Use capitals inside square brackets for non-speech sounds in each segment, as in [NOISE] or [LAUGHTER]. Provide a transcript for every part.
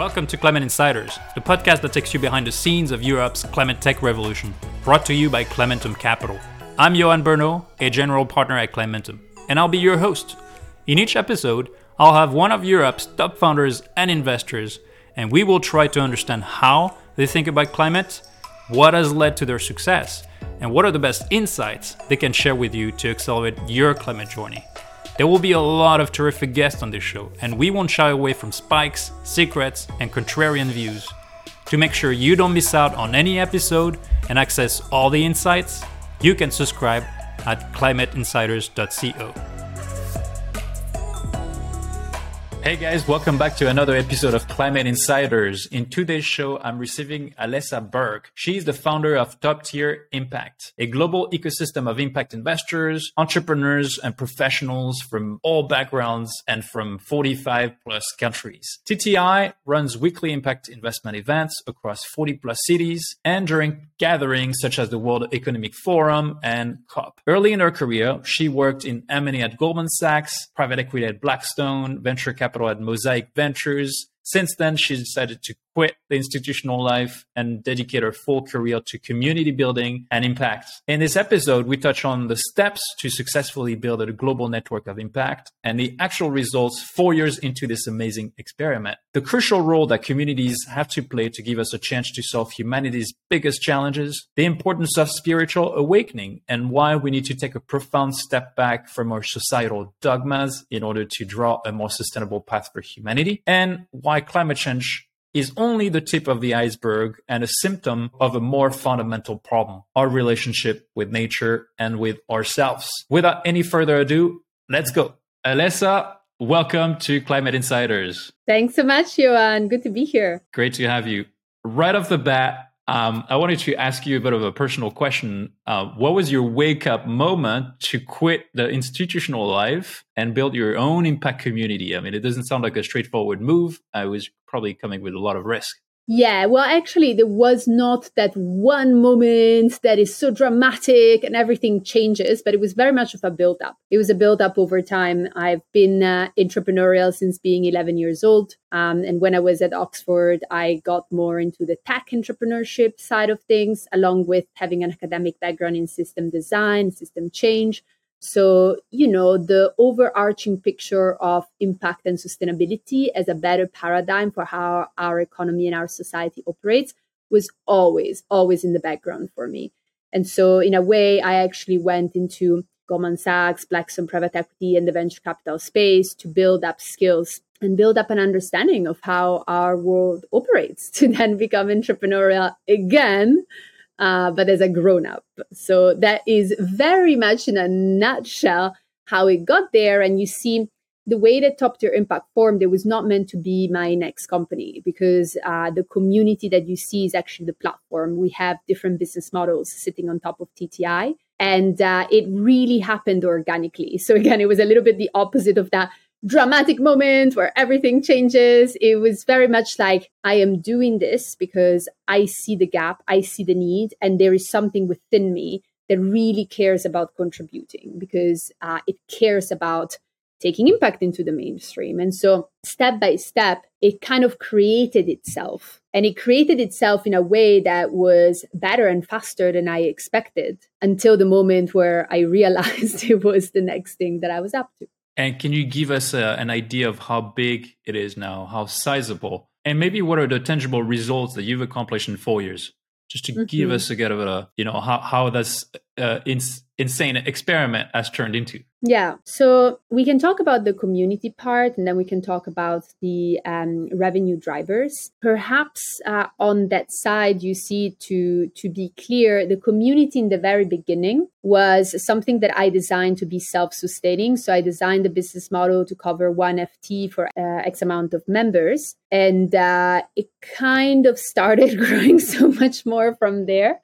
Welcome to Climate Insiders, the podcast that takes you behind the scenes of Europe's climate tech revolution, brought to you by Climentum Capital. I'm Johan Bernot, a general partner at Climentum, and I'll be your host. In each episode, I'll have one of Europe's top founders and investors, and we will try to understand how they think about climate, what has led to their success, and what are the best insights they can share with you to accelerate your climate journey. There will be a lot of terrific guests on this show, and we won't shy away from spikes, secrets, and contrarian views. To make sure you don't miss out on any episode and access all the insights, you can subscribe at climateinsiders.co. Hey guys, welcome back to another episode of Climate Insiders. In today's show, I'm receiving Alessa Berg. She's the founder of Top Tier Impact, a global ecosystem of impact investors, entrepreneurs, and professionals from all backgrounds and from 45 plus countries. TTI runs weekly impact investment events across 40 plus cities and during gatherings such as the World Economic Forum and COP. Early in her career, she worked in M&A at Goldman Sachs, private equity at Blackstone, venture capital capital at Mosaic Ventures. Since then, she decided to quit the institutional life and dedicate her full career to community building and impact. In this episode, we touch on the steps to successfully build a global network of impact and the actual results four years into this amazing experiment. The crucial role that communities have to play to give us a chance to solve humanity's biggest challenges, the importance of spiritual awakening, and why we need to take a profound step back from our societal dogmas in order to draw a more sustainable path for humanity, and why climate change is only the tip of the iceberg and a symptom of a more fundamental problem our relationship with nature and with ourselves. Without any further ado, let's go. Alessa, welcome to Climate Insiders. Thanks so much, Johan. Good to be here. Great to have you. Right off the bat, um, I wanted to ask you a bit of a personal question. Uh, what was your wake up moment to quit the institutional life and build your own impact community? I mean, it doesn't sound like a straightforward move. I was probably coming with a lot of risk. Yeah, well, actually, there was not that one moment that is so dramatic and everything changes, but it was very much of a build up. It was a build up over time. I've been uh, entrepreneurial since being 11 years old. Um, and when I was at Oxford, I got more into the tech entrepreneurship side of things, along with having an academic background in system design, system change. So, you know, the overarching picture of impact and sustainability as a better paradigm for how our economy and our society operates was always, always in the background for me. And so, in a way, I actually went into Goldman Sachs, Blackstone Private Equity, and the venture capital space to build up skills and build up an understanding of how our world operates [LAUGHS] to then become entrepreneurial again uh, but as a grown up. So that is very much in a nutshell how it got there. And you see, the way that Top Tier Impact formed, it was not meant to be my next company because uh, the community that you see is actually the platform. We have different business models sitting on top of TTI. And uh, it really happened organically. So, again, it was a little bit the opposite of that dramatic moment where everything changes. It was very much like, I am doing this because I see the gap, I see the need, and there is something within me that really cares about contributing because uh, it cares about taking impact into the mainstream. And so, step by step, it kind of created itself. And it created itself in a way that was better and faster than I expected until the moment where I [LAUGHS] realized it was the next thing that I was up to. And can you give us a, an idea of how big it is now, how sizable, and maybe what are the tangible results that you've accomplished in four years? Just to mm-hmm. give us a get of a, you know, how how that's uh, ins- insane experiment has turned into. Yeah. So we can talk about the community part and then we can talk about the um, revenue drivers. Perhaps uh, on that side, you see to, to be clear, the community in the very beginning was something that I designed to be self sustaining. So I designed the business model to cover one FT for uh, X amount of members. And uh, it kind of started [LAUGHS] growing so much more from there.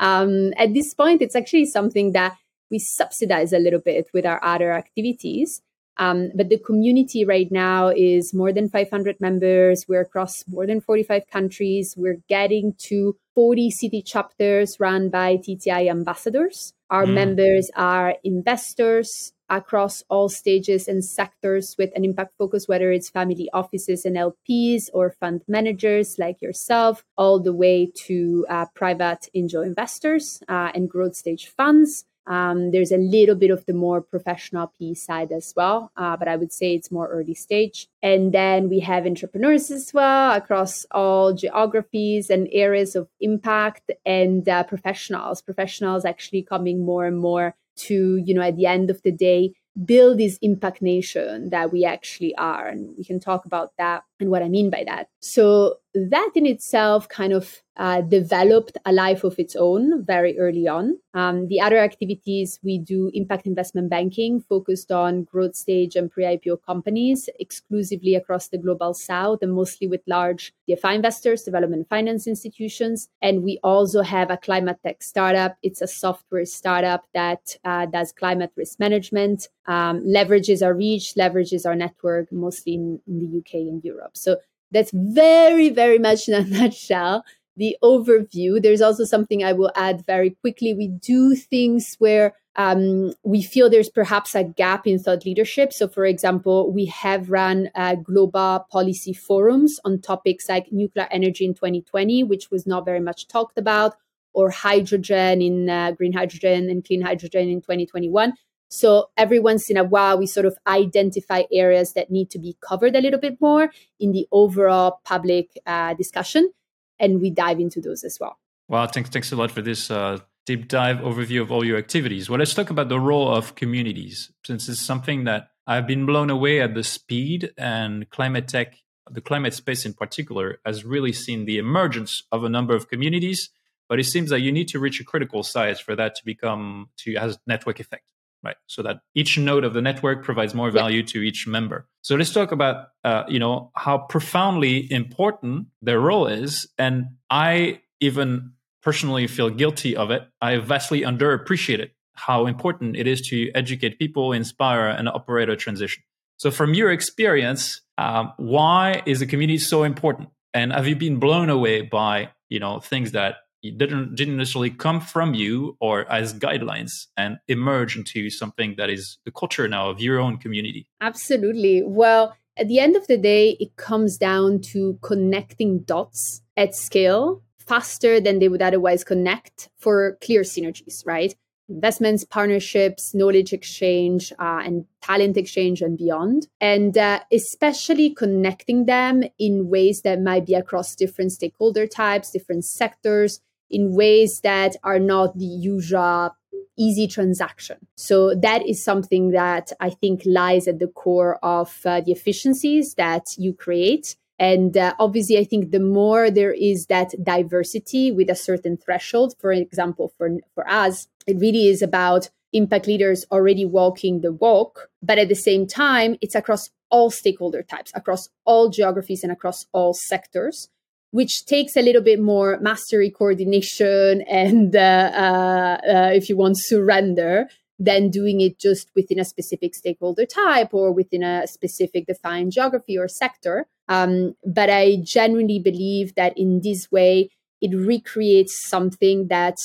Um, at this point, it's actually something that we subsidize a little bit with our other activities. Um, but the community right now is more than 500 members. We're across more than 45 countries. We're getting to 40 city chapters run by TTI ambassadors. Our mm. members are investors, across all stages and sectors with an impact focus, whether it's family offices and LPs or fund managers like yourself, all the way to uh, private angel investors uh, and growth stage funds. Um, there's a little bit of the more professional PE side as well, uh, but I would say it's more early stage. And then we have entrepreneurs as well across all geographies and areas of impact and uh, professionals. Professionals actually coming more and more to, you know, at the end of the day, build this impact nation that we actually are. And we can talk about that and what I mean by that. So that in itself kind of uh, developed a life of its own very early on. Um, the other activities we do impact investment banking focused on growth stage and pre IPO companies exclusively across the global south and mostly with large DFI investors, development finance institutions. And we also have a climate tech startup. It's a software startup that uh, does climate risk management, um, leverages our reach, leverages our network, mostly in, in the UK and Europe. So that's very, very much in a [LAUGHS] nutshell the overview. There's also something I will add very quickly. We do things where um, we feel there's perhaps a gap in thought leadership. So, for example, we have run uh, global policy forums on topics like nuclear energy in 2020, which was not very much talked about, or hydrogen in uh, green hydrogen and clean hydrogen in 2021. So every once in a while, we sort of identify areas that need to be covered a little bit more in the overall public uh, discussion and we dive into those as well. Well, thanks, thanks a lot for this uh, deep dive overview of all your activities. Well, let's talk about the role of communities, since it's something that I've been blown away at the speed and climate tech, the climate space in particular, has really seen the emergence of a number of communities. But it seems that you need to reach a critical size for that to become to has network effect right. So that each node of the network provides more value yeah. to each member. So let's talk about uh, you know how profoundly important their role is. And i even personally feel guilty of it. I vastly underappreciated how important it is to educate people inspire and operate a transition. So from your experience um, why is the community so important? And have you been blown away by you know things that it didn't didn't necessarily come from you or as guidelines and emerge into something that is the culture now of your own community. Absolutely. Well at the end of the day it comes down to connecting dots at scale faster than they would otherwise connect for clear synergies right? Investments, partnerships, knowledge exchange, uh, and talent exchange and beyond. And uh, especially connecting them in ways that might be across different stakeholder types, different sectors, in ways that are not the usual easy transaction. So that is something that I think lies at the core of uh, the efficiencies that you create. And uh, obviously, I think the more there is that diversity with a certain threshold, for example, for, for us, it really is about impact leaders already walking the walk. But at the same time, it's across all stakeholder types, across all geographies, and across all sectors which takes a little bit more mastery coordination and, uh, uh, uh, if you want, surrender than doing it just within a specific stakeholder type or within a specific defined geography or sector. Um, but I genuinely believe that in this way, it recreates something that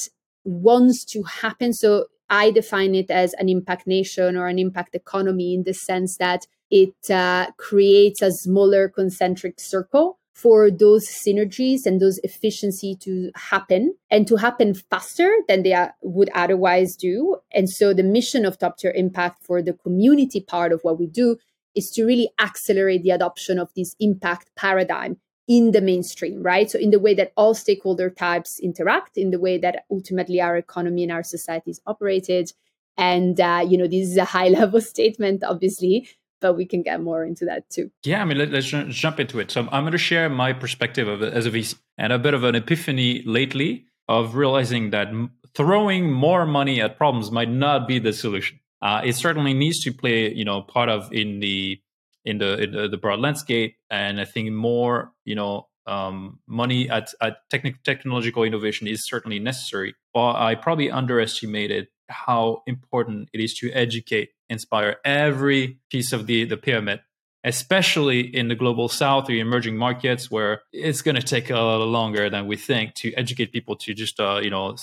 wants to happen. So I define it as an impact nation or an impact economy in the sense that it uh, creates a smaller concentric circle for those synergies and those efficiency to happen and to happen faster than they are, would otherwise do. And so the mission of top tier impact for the community part of what we do is to really accelerate the adoption of this impact paradigm in the mainstream, right? So in the way that all stakeholder types interact, in the way that ultimately our economy and our society is operated. And, uh, you know, this is a high [LAUGHS] level statement, obviously, but we can get more into that too. Yeah, I mean, let, us jump into it. So I'm going to share my perspective of as a VC and a bit of an epiphany lately of realizing that throwing more money at problems might not be the solution. Uh, it certainly needs to play, you know, part of in the in the in the, broad landscape, and I think more, you know, um, money at, at technical technological innovation is certainly necessary. But I probably underestimated how important it is to educate, inspire every piece of the, the pyramid especially in the global south or emerging markets where it's going to take a lot longer than we think to educate people to just uh, you know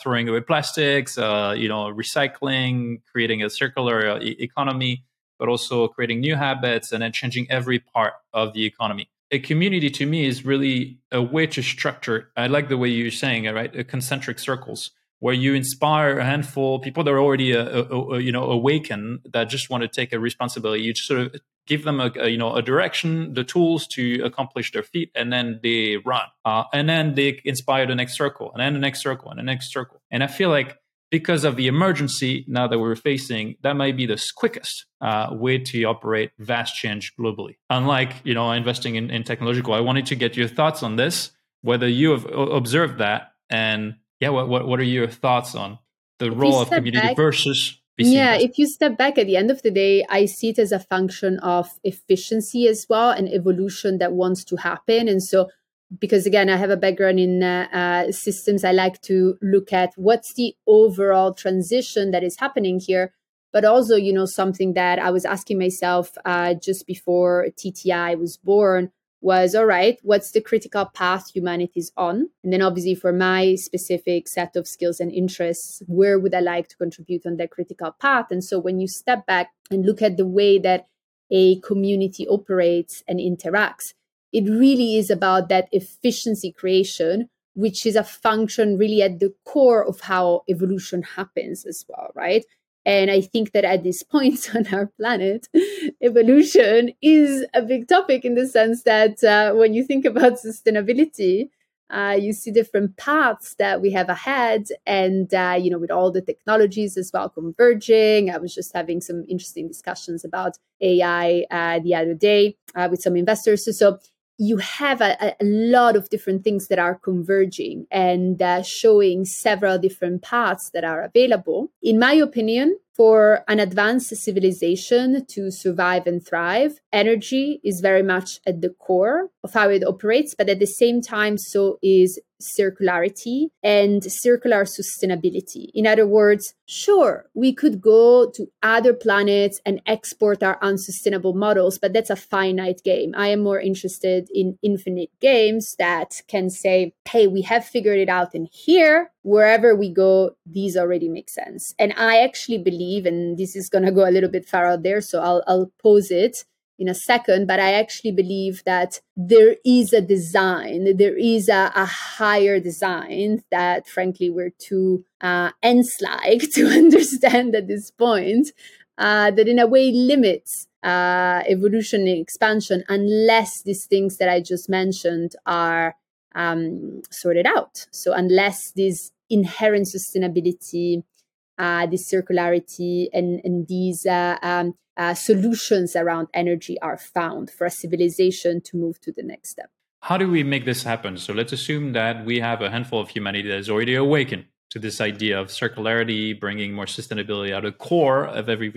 throwing away plastics uh, you know recycling creating a circular uh, e- economy but also creating new habits and then changing every part of the economy. A community to me is really a way to structure i like the way you're saying it right? A concentric circles where you inspire a handful of people that are already uh, uh, uh, you know awakened that just want to take a responsibility. You just sort of give them a, a, you know a direction the tools to accomplish their feat and then they run. Uh, and then they inspire the next circle and then the next circle and the next circle. And i feel like because of the emergency now that we're facing that might be the quickest uh, way to operate vast change globally. Unlike you know investing in, in technological i wanted to get your thoughts on this whether you have observed that and yeah, what, what, what are your thoughts on the if role of community back, versus yeah, if you step back at the end of the day, I see it as a function of efficiency as well and evolution that wants to happen. And so, because again, I have a background in uh, uh, systems, I like to look at what's the overall transition that is happening here. But also, you know, something that I was asking myself uh, just before TTI was born was all right, what's the critical path humanity is on? And then, obviously, for my specific set of skills and interests, where would I like to contribute on that critical path? And so, when you step back and look at the way that a community operates and interacts, it really is about that efficiency creation, which is a function really at the core of how evolution happens as well, right? And I think that at this point [LAUGHS] on our planet, evolution is a big topic in the sense that uh, when you think about sustainability, uh, you see different paths that we have ahead, and uh, you know, with all the technologies as well converging. I was just having some interesting discussions about AI uh, the other day uh, with some investors. So, so you have a, a, lot of different things that are converging and uh, showing several different paths that are available. In my opinion, for an advanced civilization to survive and thrive, energy is very much at the core of how it operates, but at the same time, so is circularity and circular sustainability. In other words, sure, we could go to other planets and export our unsustainable models, but that's a finite game. I am more interested in infinite games that can say, hey, we have figured it out in here. Wherever we go, these already make sense. And I actually believe, and this is going to go a little bit far out there, so I'll, I'll pose it in a second, but I actually believe that there is a design, there is a, a higher design that, frankly, we're too uh, ants-like [LAUGHS] to understand at this point, uh, that in a way limits uh, evolution and expansion unless these things that I just mentioned are um, sorted out. So unless this inherent sustainability, uh, this circularity, and, and these uh, um, uh, solutions around energy are found for a civilization to move to the next step. How do we make this happen? So let's assume that we have a handful of humanity that is already awakened to this idea of circularity, bringing more sustainability at the core of every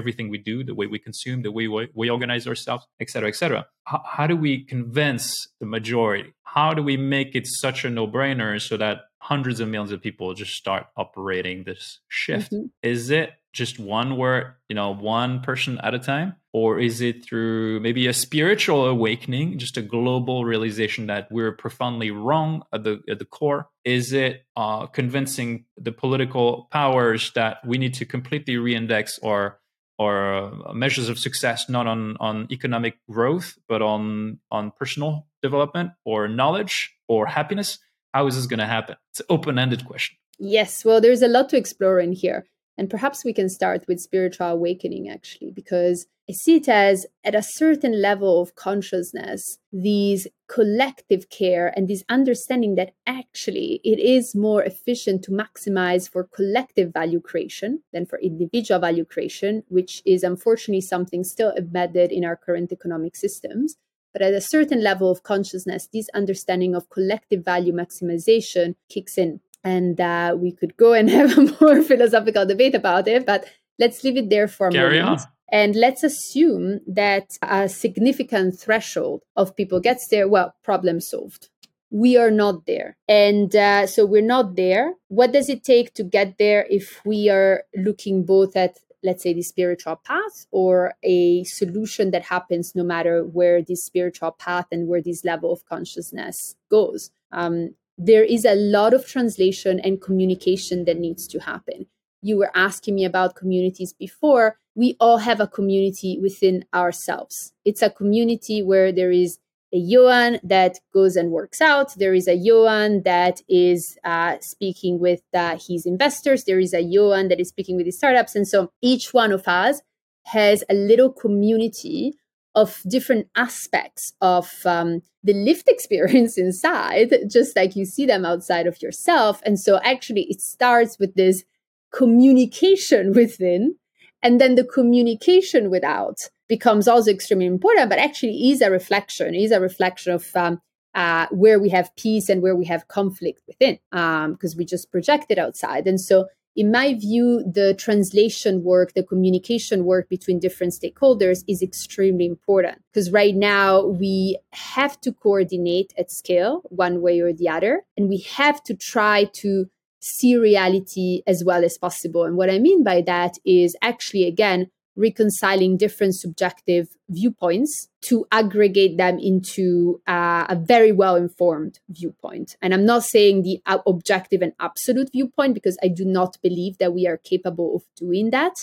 everything we do, the way we consume, the way we, we organize ourselves, et cetera, et cetera. How, how do we convince the majority? How do we make it such a no-brainer so that hundreds of millions of people just start operating this shift? Mm-hmm. Is it just one word, you know, one person at a time? Or is it through maybe a spiritual awakening, just a global realization that we're profoundly wrong at the at the core? Is it uh, convincing the political powers that we need to completely reindex our or uh, measures of success not on on economic growth but on on personal development or knowledge or happiness how is this going to happen? It's an open-ended question. Yes well there's a lot to explore in here and perhaps we can start with spiritual awakening, actually, because I see it as at a certain level of consciousness, these collective care and this understanding that actually it is more efficient to maximize for collective value creation than for individual value creation, which is unfortunately something still embedded in our current economic systems. But at a certain level of consciousness, this understanding of collective value maximization kicks in and uh, we could go and [LAUGHS] have a more philosophical debate about it but let's leave it there for a Carry moment on. and let's assume that a significant threshold of people gets there well problem solved we are not there and uh, so we're not there what does it take to get there if we are looking both at let's say, the spiritual path or a solution that happens no matter where this spiritual path and where this level of consciousness goes. Um, there is a lot of translation and communication that needs to happen. You were asking me about communities before. We all have a community within ourselves. It's a community where there is a Johan that goes and works out. There is a Johan that is uh, speaking with uh, his investors. There is a Johan that is speaking with his startups. And so each one of us has a little community of different aspects of um, the lived [LAUGHS] experience inside, just like you see them outside of yourself. And so actually, it starts with this communication within, and then the communication without becomes also extremely important, but actually is a reflection, is a reflection of um, uh, where we have peace and where we have conflict within, because um, we just project it outside. And so in my view, the translation work, the communication work between different stakeholders is extremely important because right now we have to coordinate at scale one way or the other, and we have to try to see reality as well as possible. And what I mean by that is actually, again, reconciling different subjective viewpoints to aggregate them into uh, a very well informed viewpoint. And I'm not saying the objective and absolute viewpoint because I do not believe that we are capable of doing that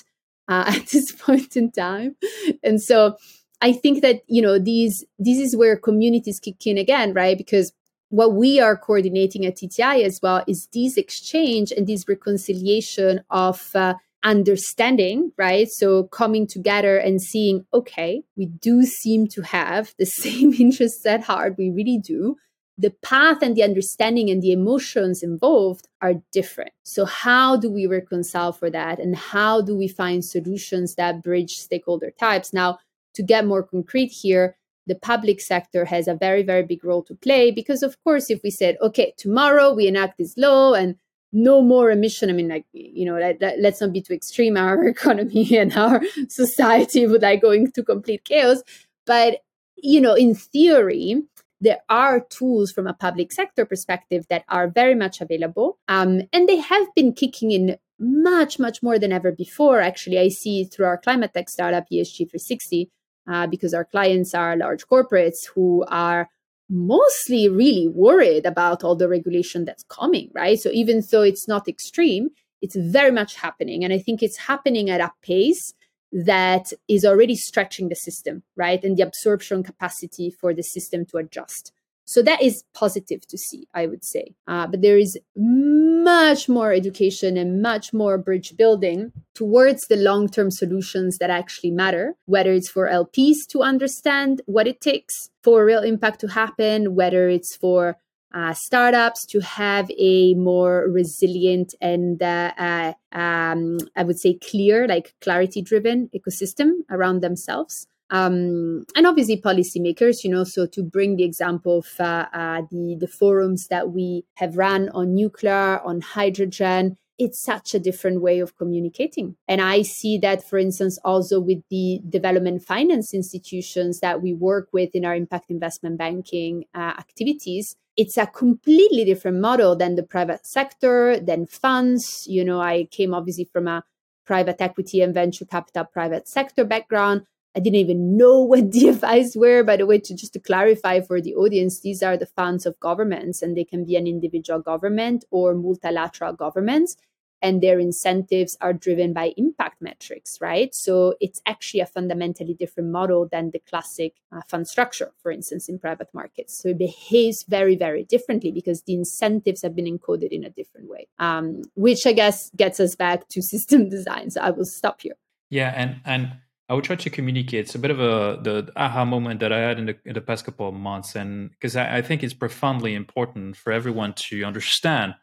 uh, [LAUGHS] at this point in time. And so I think that you know these this is where communities kick in again, right? Because what we are coordinating at TTI as well is this exchange and this reconciliation of uh, understanding, right? So coming together and seeing, okay, we do seem to have the [LAUGHS] same interests at heart. We really do. The path and the understanding and the emotions involved are different. So, how do we reconcile for that? And how do we find solutions that bridge stakeholder types? Now, to get more concrete here, the public sector has a very, very big role to play because, of course, if we said, okay, tomorrow we enact this law and no more emission. I mean, like, you know, let, let, let's not be too extreme. Our [LAUGHS] economy and our [LAUGHS] society would like go into complete chaos. But, you know, in theory, there are tools from a public sector perspective that are very much available. Um, and they have been kicking in much, much more than ever before. Actually, I see through our climate tech startup, ESG 360, uh, because our clients are large corporates who are mostly really worried about all the regulation that's coming, right? So even though it's not extreme, it's very much happening. And I think it's happening at a pace that is already stretching the system, right? And the absorption capacity for the system to adjust. So that is positive to see, I would say. Uh, but there is much more education and much more bridge building towards the long term solutions that actually matter, whether it's for LPs to understand what it takes for real impact to happen, whether it's for uh, startups to have a more resilient and uh, uh, um, I would say clear, like clarity driven ecosystem around themselves um, and obviously policymakers, you know, so to bring the example of uh, uh, the, the forums that we have run on nuclear, on hydrogen, it's such a different way of communicating. And I see that, for instance, also with the development finance institutions that we work with in our impact investment banking uh, activities. It's a completely different model than the private sector, than funds. You know, I came obviously from a private equity and venture capital private sector background. I didn't even know [LAUGHS] what DFIs were. By the way, to just to clarify for the audience, these are the funds of governments, and they can be an individual government or multilateral governments. And their incentives are driven by impact metrics, right? So it's actually a fundamentally different model than the classic uh, fund structure, for instance, in private markets. So it behaves very, very differently because the incentives have been encoded in a different way, um, which I guess gets us back to [LAUGHS] system design. So I will stop here. Yeah, and and I would try to communicate. It's a bit of a the aha moment that I had in the, in the past couple of months, and because I, I, think it's profoundly important for everyone to understand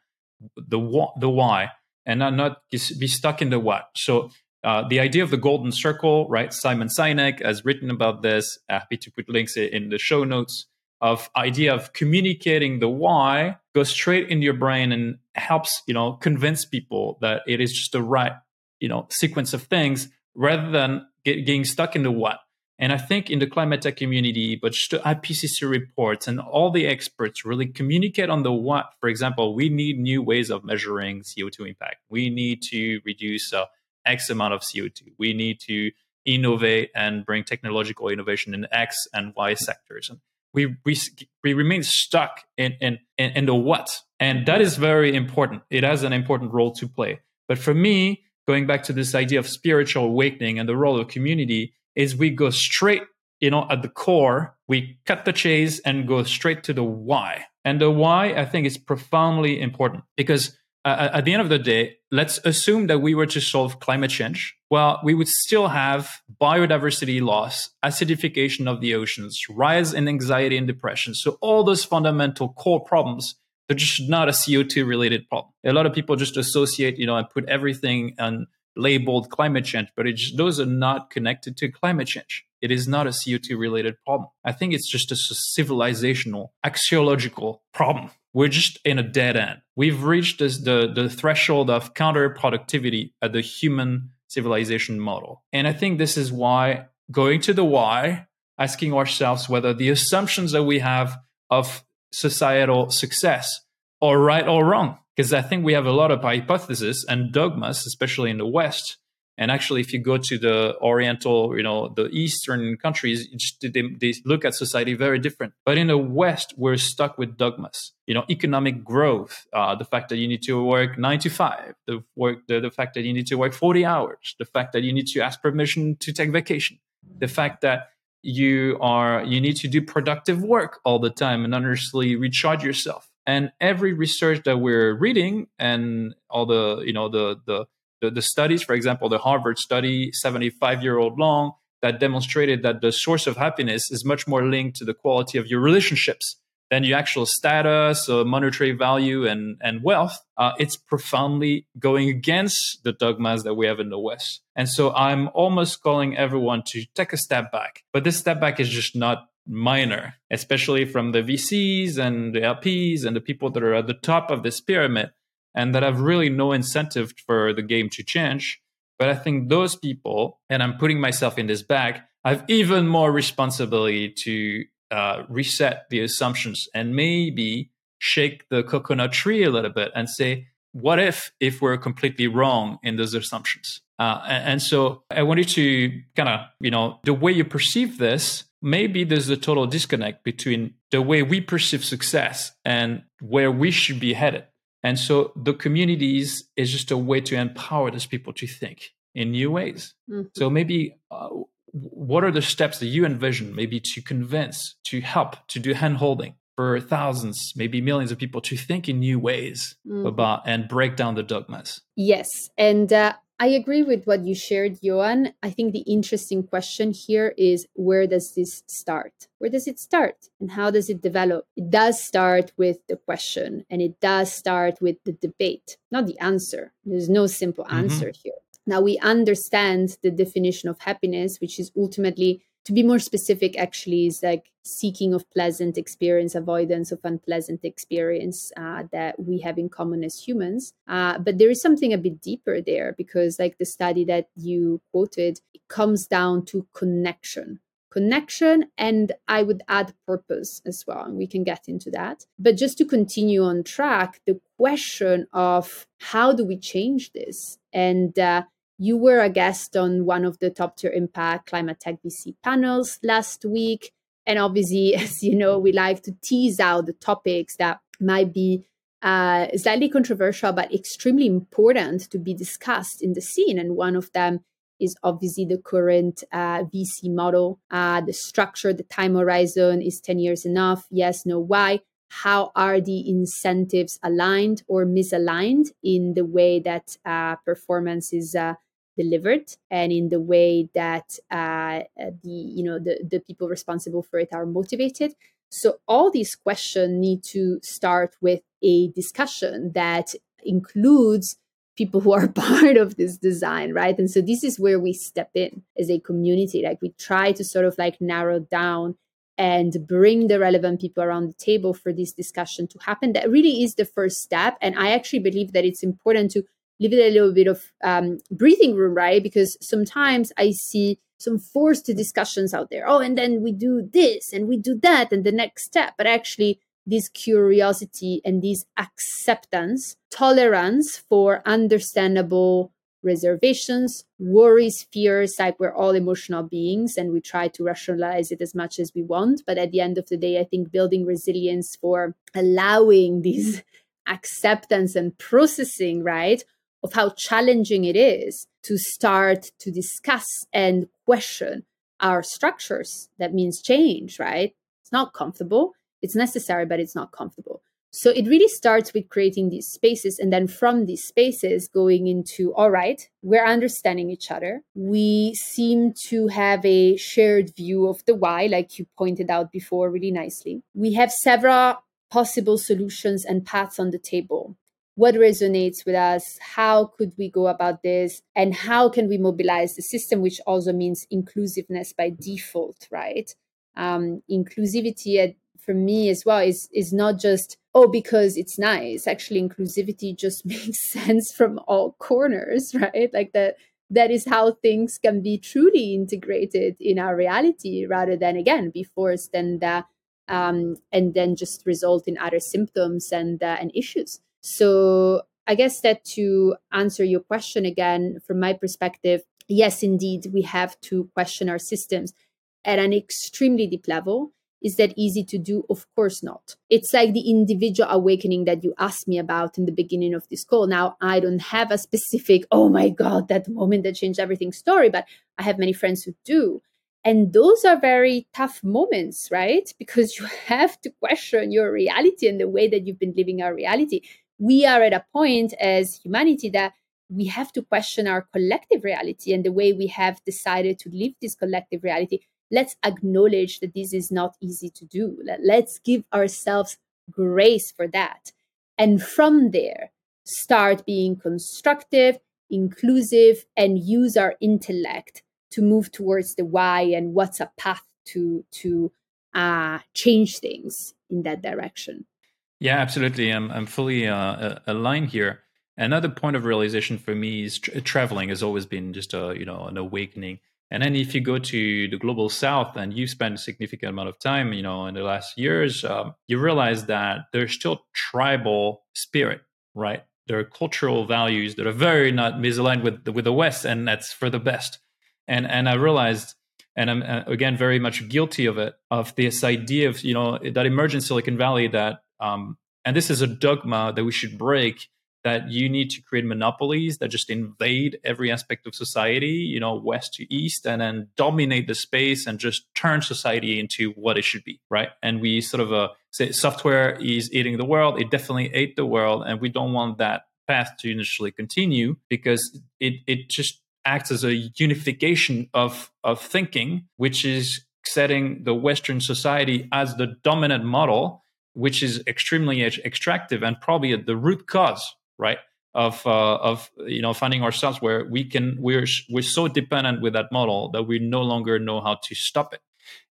the the why and not not be stuck in the what. So uh, the idea of the golden circle, right? Simon Sinek has written about this. Happy to put links in the show notes of idea of communicating the why goes straight into your brain and helps you know convince people that it is just the right you know sequence of things rather than get, getting stuck in the what. And I think in the climate tech community, but the IPCC reports and all the experts really communicate on the what. For example, we need new ways of measuring CO2 impact. We need to reduce uh, X amount of CO2. We need to innovate and bring technological innovation in X and Y sectors. And we, we, we remain stuck in, in, in the what. And that is very important. It has an important role to play. But for me, going back to this idea of spiritual awakening and the role of community, is we go straight, you know, at the core, we cut the chase and go straight to the why. And the why, I think, is profoundly important because uh, at the end of the day, let's assume that we were to solve climate change. Well, we would still have biodiversity loss, acidification of the oceans, rise in anxiety and depression. So all those fundamental core problems, they're just not a CO2 related problem. A lot of people just associate, you know, and put everything on labeled climate change, but just, those are not connected to climate change. It is not a CO2 related problem. I think it's just a civilizational, axiological problem. We're just in a dead end. We've reached this, the, the threshold of counterproductivity at the human civilization model. And I think this is why going to the why, asking ourselves whether the assumptions that we have of societal success or right or wrong because I think we have a lot of hypotheses and dogmas, especially in the West. And actually, if you go to the Oriental, you know, the Eastern countries, they, they look at society very different. But in the West, we're stuck with dogmas. You know, economic growth, uh, the fact that you need to work nine to five, the work, the, the fact that you need to work forty hours, the fact that you need to ask permission to take vacation, the fact that you are you need to do productive work all the time and honestly recharge yourself. And every research that we're reading and all the you know the the the, the studies for example the harvard study 75 year old long that demonstrated that the source of happiness is much more linked to the quality of your relationships than your actual status or monetary value and, and wealth, uh, it's profoundly going against the dogmas that we have in the West. And so I'm almost calling everyone to take a step back. But this step back is just not minor, especially from the VCs and the LPs and the people that are at the top of this pyramid and that have really no incentive for the game to change. But I think those people, and I'm putting myself in this bag, have even more responsibility to uh, reset the assumptions and maybe shake the coconut tree a little bit and say, what if if we're completely wrong in those assumptions? Uh, and, and, so I wanted to kind of, you know, the way you perceive this maybe there's a total disconnect between the way we perceive success and where we should be headed. And so the communities is just a way to empower those people to think in new ways. Mm-hmm. So maybe uh, what are the steps that you envision maybe to convince, to help, to do hand holding for thousands, maybe millions of people to think in new ways mm-hmm. about and break down the dogmas? Yes. And uh, I agree with what you shared, Johan. I think the interesting question here is where does this start? Where does it start and how does it develop? It does start with the question and it does start with the debate, not the answer. There's no simple mm-hmm. answer mm-hmm. here. Now we understand the definition of happiness, which is ultimately to be more specific actually is like seeking of pleasant experience avoidance of unpleasant experience uh, that we have in common as humans. Uh, but there is something a bit deeper there because like the study that you quoted it comes down to connection connection and i would add purpose as well and we can get into that but just to continue on track the question of how do we change this and uh, you were a guest on one of the top tier impact climate tech VC panels last week. And obviously, [LAUGHS] as you know, we like to tease out the topics that might be uh, slightly controversial, but extremely important to be discussed in the scene. And one of them is obviously the current uh, VC model, uh, the structure, the time horizon is 10 years enough? Yes, no, why? How are the incentives aligned or misaligned in the way that uh, performance is uh, delivered and in the way that uh, the you know the, the people responsible for it are motivated so all these questions need to start with a discussion that includes people who are [LAUGHS] part of this design right and so this is where we step in as a community like we try to sort of like narrow down and bring the relevant people around the table for this discussion to happen that really is the first step and i actually believe that it's important to leave it a little bit of um, breathing room, right? Because sometimes I see some forced discussions out there. Oh, and then we do this and we do that and the next step. But actually, this curiosity and this acceptance, tolerance for understandable reservations, worries, fears, like we're all emotional beings and we try to rationalize it as much as we want. But at the end of the day, I think building resilience for allowing [LAUGHS] these acceptance and processing, right, of how challenging it is to start to discuss and question our structures. That means change, right? It's not comfortable. It's necessary, but it's not comfortable. So it really starts with creating these spaces. And then from these spaces, going into, all right, we're understanding each other. We seem to have a shared view of the why, like you pointed out before really nicely. We have several possible solutions and paths on the table. What resonates with us? How could we go about this? And how can we mobilize the system, which also means inclusiveness by default, right? Um, inclusivity for me as well is is not just oh because it's nice. Actually inclusivity [LAUGHS] just makes sense from all corners [LAUGHS] right? Like that that is how things can be truly integrated in our reality rather than again be forced and uh, um, and then just result in other symptoms and uh, and issues. So i guess that to answer your question again from my perspective yes indeed we have to question our systems at an extremely deep level is that easy to do? Of course not. It's like the individual awakening that you asked me about in the beginning of this call. Now, I don't have a specific, oh my God, that moment that changed everything story, but I have many friends who do. And those are very tough moments, right? [LAUGHS] Because you have to question your reality and the way that you've been living our reality. We are at a point as humanity that we have to question our collective reality and the way we have decided to live this collective reality let's acknowledge that this is not easy to do. Let's give ourselves grace for that. And from there, start being constructive, inclusive, and use our intellect to move towards the why and what's a path to to uh, change things in that direction. Yeah, absolutely. I'm I'm fully uh, aligned here. Another point of realization for me is tra- traveling has always been just a you know an awakening and then if you go to the global south and you spend a significant amount of time, you know, in the last years, um, you realize that there's still tribal spirit, right? There are cultural values that are very not misaligned with the, with the West, and that's for the best. And and I realized, and I'm uh, again very much guilty of it, of this idea of you know that emerged in Silicon Valley that, um, and this is a dogma that we should break that you need to create monopolies that just invade every aspect of society, you know, west to east, and then dominate the space and just turn society into what it should be, right? And we sort of uh, say software is eating the world. It definitely ate the world, and we don't want that path to initially continue because it it just acts as a unification of of thinking, which is setting the Western society as the dominant model, which is extremely extractive and probably at the root cause right? Of uh, of you know finding ourselves where we can we're we're so dependent with that model that we no longer know how to stop it.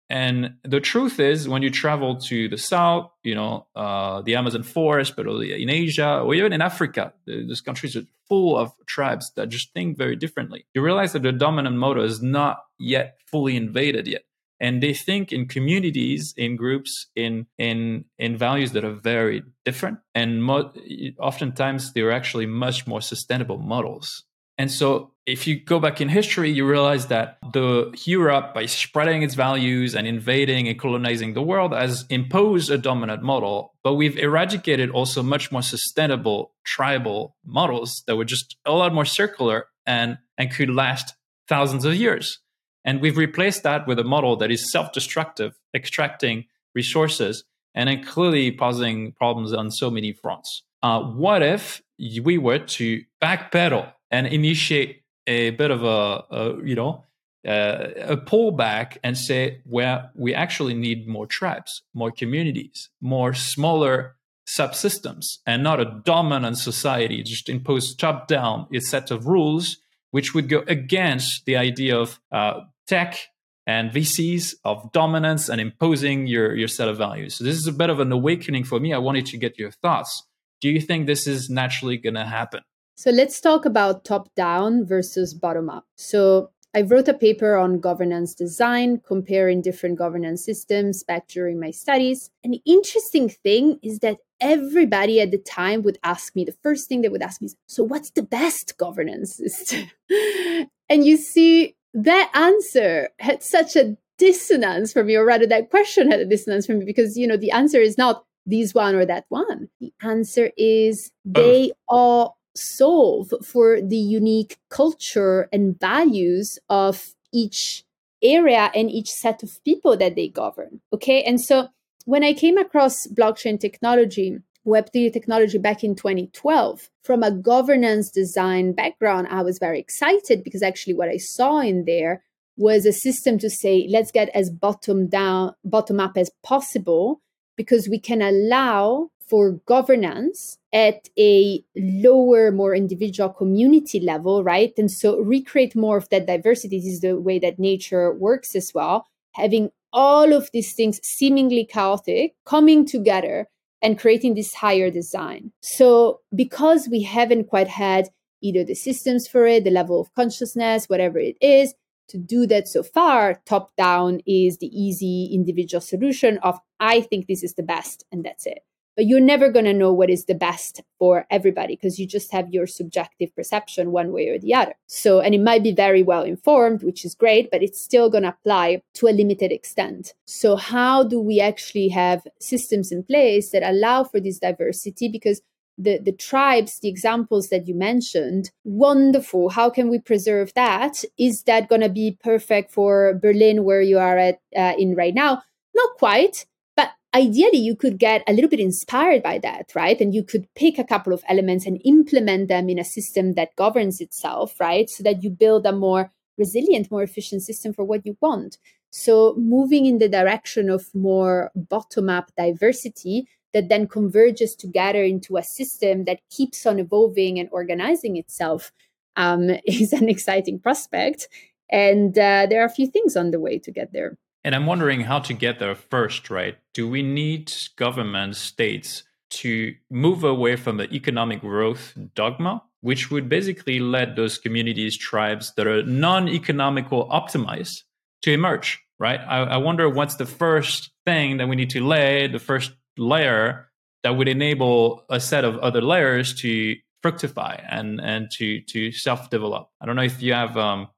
And the truth is, when you travel to the south, you know, uh, the Amazon forest, but in Asia or even in Africa, those countries are full of tribes that just think very differently. You realize that the dominant model is not yet fully invaded yet and they think in communities in groups in in in values that are very different and mo- oftentimes they're actually much more sustainable models. And so if you go back in history you realize that the europe by spreading its values and invading and colonizing the world has imposed a dominant model but we've eradicated also much more sustainable tribal models that were just a lot more circular and and could last thousands of years and we've replaced that with a model that is self destructive, extracting resources, and then clearly causing problems on so many fronts. Uh, what if we were to backpedal and initiate a bit of a, a you know, uh, a pullback and say, well, we actually need more tribes, more communities, more smaller subsystems, and not a dominant society just impose top down a set of rules which would go against the idea of uh, tech and VCs of dominance and imposing your, your set of values. So this is a bit of an awakening for me. I wanted to get your thoughts. Do you think this is naturally going to happen? So let's talk about top down versus bottom up. So I wrote a paper on governance design, comparing different governance systems back during my studies. An interesting thing is that everybody at the time would ask me the first thing they would ask me is, so what's the best governance system [LAUGHS] and you see that answer had such a dissonance for me or rather that question had a dissonance for me because you know the answer is not this one or that one. The answer is they all solve for the unique culture and values of each area and each set of people that they govern okay? And so when I came across blockchain technology, Web3 technology back in 2012, from a governance design background, I was very excited because actually what I saw in there was a system to say, let's get as bottom down, bottom up as possible, because we can allow for governance at a lower, more individual community level, right? And so recreate more of that diversity. This is the way that nature works as well. Having all of these things seemingly chaotic coming together and creating this higher design. So, because we haven't quite had either the systems for it, the level of consciousness, whatever it is, to do that so far, top down is the easy individual solution of, I think this is the best, and that's it but you're never going to know what is the best for everybody because you just have your subjective perception one way or the other. So, and it might be very well informed, which is great, but it's still going to apply to a limited extent. So, how do we actually have systems in place that allow for this diversity? Because the, the tribes, the examples that you mentioned, wonderful. How can we preserve that? Is that going to be perfect for Berlin, where you are at uh, in right now? Not quite ideally you could get a little bit inspired by that right? And you could pick a couple of elements and implement them in a system that governs itself right? So that you build a more resilient more efficient system for what you want. So moving in the direction of more bottom up diversity that then converges together into a system that keeps on evolving and organizing itself um, [LAUGHS] is an exciting prospect. And uh, there are a few things on the way to get there and I'm wondering how to get there first, right? Do we need government states to move away from the economic growth dogma, which would basically let those communities, tribes that are non economical optimized to emerge, right? I, I wonder what's the first thing that we need to lay, the first layer that would enable a set of other layers to fructify and and to to self develop. I don't know if you have um,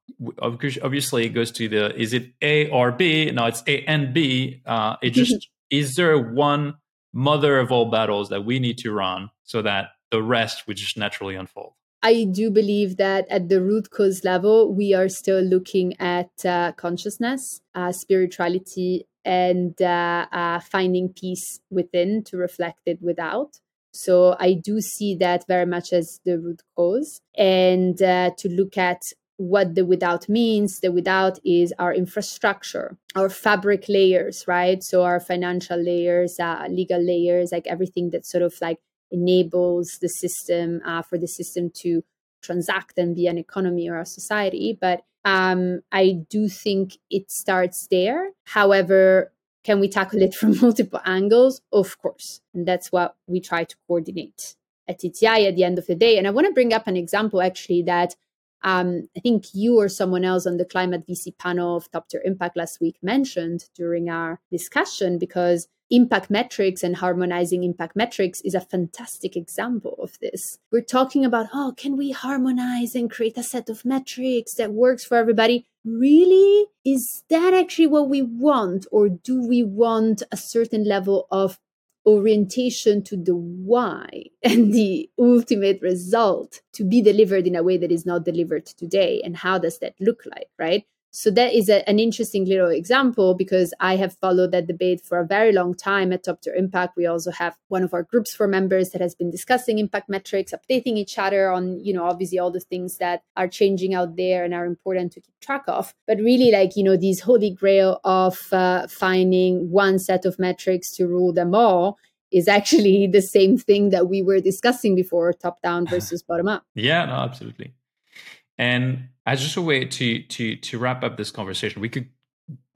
obviously it goes to the is it A or B? No, it's A and B. Uh, it just [LAUGHS] is there one mother of all battles that we need to run so that the rest would just naturally unfold. I do believe that at the root cause level, we are still looking at uh, consciousness, uh, spirituality, and uh, uh finding peace within to reflect it without. So I do see that very much as the root cause. And uh, to look at what the without means, the without is our infrastructure, our fabric layers, right? So our financial layers, uh, legal layers, like everything that sort of like enables the system uh, for the system to transact and be an economy or a society. But um, I do think it starts there. However, can we tackle it [LAUGHS] from multiple angles? Of course. And that's what we try to coordinate at TTI at the end of the day. And I want to bring up an example actually that um, I think you or someone else on the climate VC panel of Top Tier Impact last week mentioned during our discussion because impact metrics and harmonizing impact metrics is a fantastic example of this. We're talking about, oh, can we harmonize and create a set of metrics that works for everybody? Really? Is that actually what we want? Or do we want a certain level of orientation to the why [LAUGHS] and the ultimate result to be delivered in a way that is not delivered today? And how does that look like, right? So that is a, an interesting little example because I have followed that debate for a very long time at Top Tier Impact. We also have one of our groups for members that has been discussing impact metrics, updating each other on, you know, obviously all the things that are changing out there and are important to keep track of. But really, like, you know, these holy grail of uh, finding one set of metrics to rule them all is actually [LAUGHS] the same thing that we were discussing before top down [LAUGHS] versus bottom up. Yeah, no, absolutely. And as just a way to to to wrap up this conversation, we could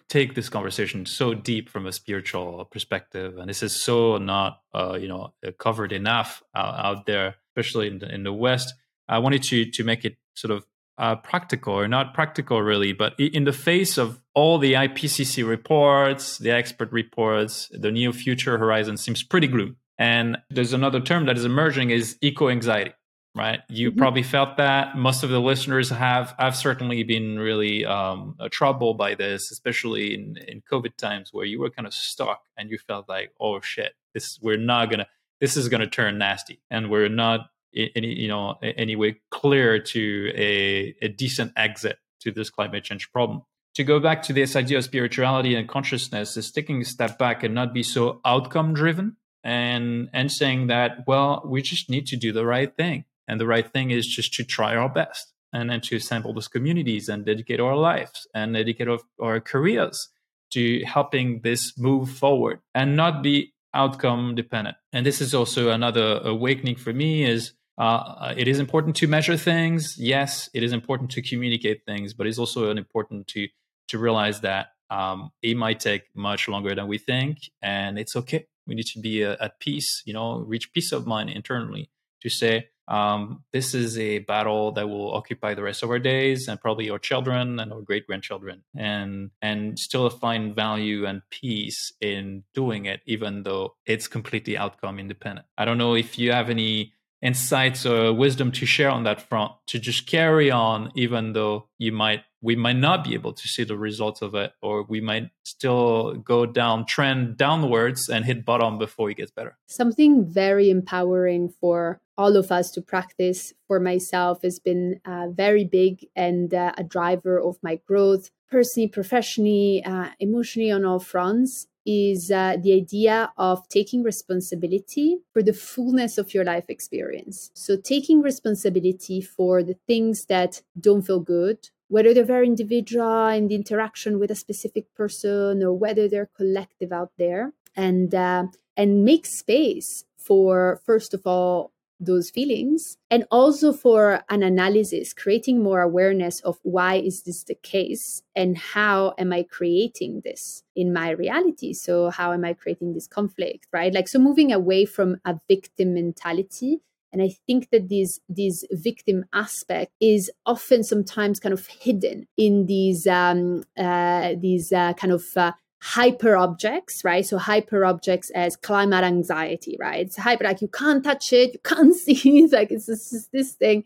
take this conversation so deep from a spiritual perspective, and this is so not uh, you know covered enough out, out there, especially in the, in the West. I wanted to to make it sort of uh, practical or not practical really, but in the face of all the IPCC reports, the expert reports, the new future horizon seems pretty gloomy. And there's another term that is emerging is eco anxiety right? You mm-hmm. probably felt that. Most of the listeners have. I've certainly been really um, uh, troubled by this, especially in, in COVID times where you were kind of stuck and you felt like, oh shit, this we're not gonna. This is gonna turn nasty, and we're not any you know any way clear to a, a decent exit to this climate change problem. To go back to this idea of spirituality and consciousness is taking a step back and not be so outcome driven and and saying that well we just need to do the right thing and the right thing is just to try our best and then to assemble those communities and dedicate our lives and dedicate our, our careers to helping this move forward and not be outcome dependent. And this is also another awakening for me is uh, it is important to measure things. Yes, it is important to communicate things, but it's also important to to realize that um, it might take much longer than we think, and it's okay. We need to be uh, at peace, you know, reach peace of mind internally to say, um, this is a battle that will occupy the rest of our days and probably our children and our great grandchildren, and and still find value and peace in doing it, even though it's completely outcome independent. I don't know if you have any insights or wisdom to share on that front to just carry on even though you might we might not be able to see the results of it or we might still go down trend downwards and hit bottom before it gets better. Something very empowering for all of us to practice for myself has been uh, very big and uh, a driver of my growth personally professionally uh, emotionally on all fronts is uh, the idea of taking responsibility for the fullness of your life experience. So, taking responsibility for the things that don't feel good, whether they're very individual in the interaction with a specific person or whether they're collective out there, and uh, and make space for first of all those feelings and also for an analysis creating more awareness of why is this the case and how am i creating this in my reality? So how am i creating this conflict right? Like so moving away from a victim mentality and i think that this this victim aspect is often sometimes kind of hidden in these um uh these uh, kind of uh, hyper objects, right? So hyper objects as climate anxiety, right? It's hyper like you can't touch it, you can't [LAUGHS] see it, like it's just this thing,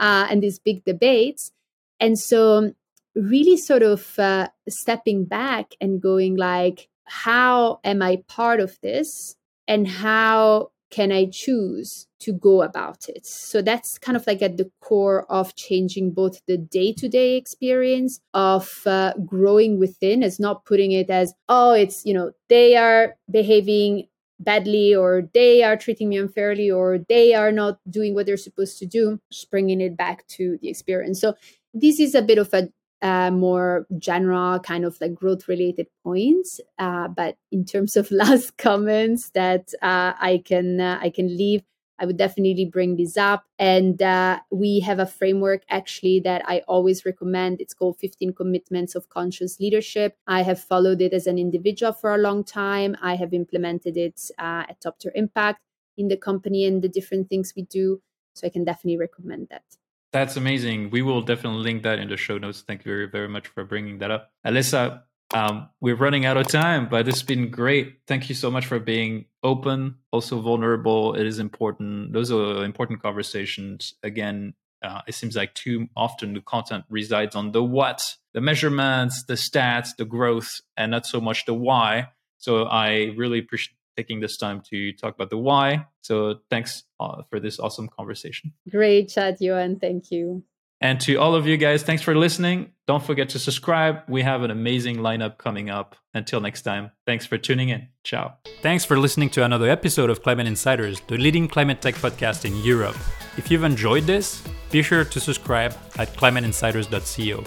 uh, and these big debates. And so really sort of uh, stepping back and going like, how am I part of this? And how can I choose to go about it? So that's kind of like at the core of changing both the day to day experience of uh, growing within, as not putting it as, oh, it's, you know, they are behaving badly or they are treating me unfairly or they are not doing what they're supposed to do, just bringing it back to the experience. So this is a bit of a uh, more general kind of like growth related points uh, but in terms of [LAUGHS] last comments that uh, i can uh, i can leave i would definitely bring this up. And uh, we have a framework actually that i always recommend. It's called 15 commitments of conscious leadership. I have followed it as an individual for a long time. I have implemented it uh, at top tier impact in the company and the different things we do. So i can definitely recommend that that's amazing. We will definitely link that in the show notes. Thank you very, very much for bringing that up. Alessa, um, we're running out of time, but it's been great. Thank you so much for being open, also vulnerable. It is important. Those are important conversations. Again, uh, it seems like too often the content resides on the what, the measurements, the stats, the growth, and not so much the why. So I really appreciate taking this time to talk about the why. So thanks uh, for this awesome conversation. Great chat, Johan. Thank you. And to all of you guys, thanks for listening. Don't forget to subscribe. We have an amazing lineup coming up. Until next time, thanks for tuning in. Ciao. Thanks for listening to another episode of Climate Insiders, the leading climate tech podcast in Europe. If you've enjoyed this, be sure to subscribe at climateinsiders.co.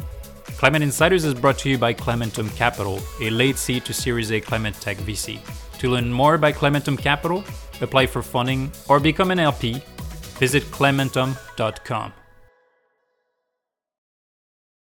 Climate Insiders is brought to you by Climentum Capital, a late seed to Series A climate tech VC. To learn more about Climentum Capital, apply for funding, or become an LP, visit climentum.com.